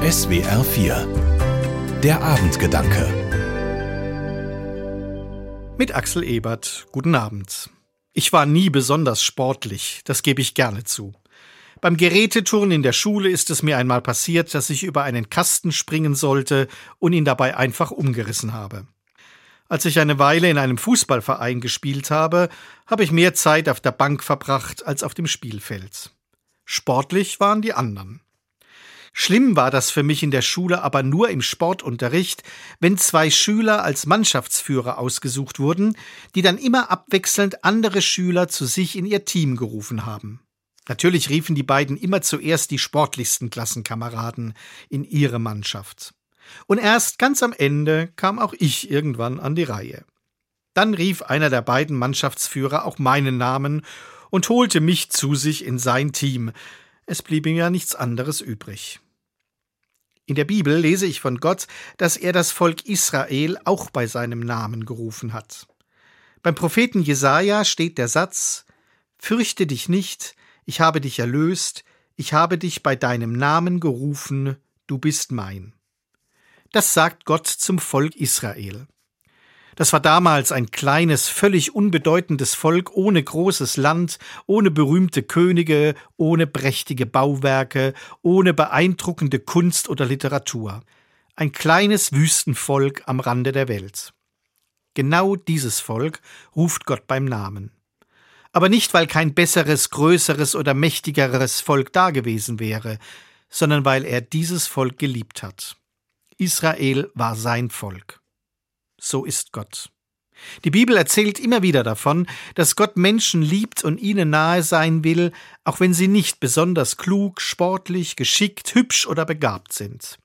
SWR 4 Der Abendgedanke Mit Axel Ebert, guten Abend. Ich war nie besonders sportlich, das gebe ich gerne zu. Beim Geräteturnen in der Schule ist es mir einmal passiert, dass ich über einen Kasten springen sollte und ihn dabei einfach umgerissen habe. Als ich eine Weile in einem Fußballverein gespielt habe, habe ich mehr Zeit auf der Bank verbracht als auf dem Spielfeld. Sportlich waren die anderen. Schlimm war das für mich in der Schule aber nur im Sportunterricht, wenn zwei Schüler als Mannschaftsführer ausgesucht wurden, die dann immer abwechselnd andere Schüler zu sich in ihr Team gerufen haben. Natürlich riefen die beiden immer zuerst die sportlichsten Klassenkameraden in ihre Mannschaft. Und erst ganz am Ende kam auch ich irgendwann an die Reihe. Dann rief einer der beiden Mannschaftsführer auch meinen Namen und holte mich zu sich in sein Team. Es blieb ihm ja nichts anderes übrig. In der Bibel lese ich von Gott, dass er das Volk Israel auch bei seinem Namen gerufen hat. Beim Propheten Jesaja steht der Satz: Fürchte dich nicht, ich habe dich erlöst, ich habe dich bei deinem Namen gerufen, du bist mein. Das sagt Gott zum Volk Israel. Das war damals ein kleines, völlig unbedeutendes Volk ohne großes Land, ohne berühmte Könige, ohne prächtige Bauwerke, ohne beeindruckende Kunst oder Literatur. Ein kleines Wüstenvolk am Rande der Welt. Genau dieses Volk ruft Gott beim Namen. Aber nicht, weil kein besseres, größeres oder mächtigeres Volk dagewesen wäre, sondern weil er dieses Volk geliebt hat. Israel war sein Volk so ist Gott. Die Bibel erzählt immer wieder davon, dass Gott Menschen liebt und ihnen nahe sein will, auch wenn sie nicht besonders klug, sportlich, geschickt, hübsch oder begabt sind.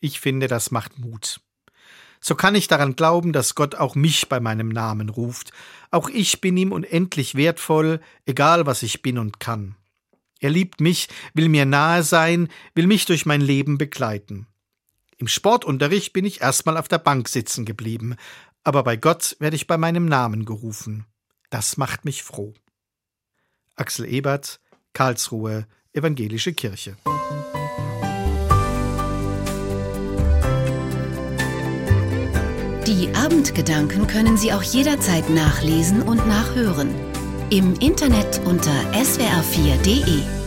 Ich finde, das macht Mut. So kann ich daran glauben, dass Gott auch mich bei meinem Namen ruft. Auch ich bin ihm unendlich wertvoll, egal was ich bin und kann. Er liebt mich, will mir nahe sein, will mich durch mein Leben begleiten. Im Sportunterricht bin ich erstmal auf der Bank sitzen geblieben, aber bei Gott werde ich bei meinem Namen gerufen. Das macht mich froh. Axel Ebert, Karlsruhe, Evangelische Kirche. Die Abendgedanken können Sie auch jederzeit nachlesen und nachhören. Im Internet unter swr4.de.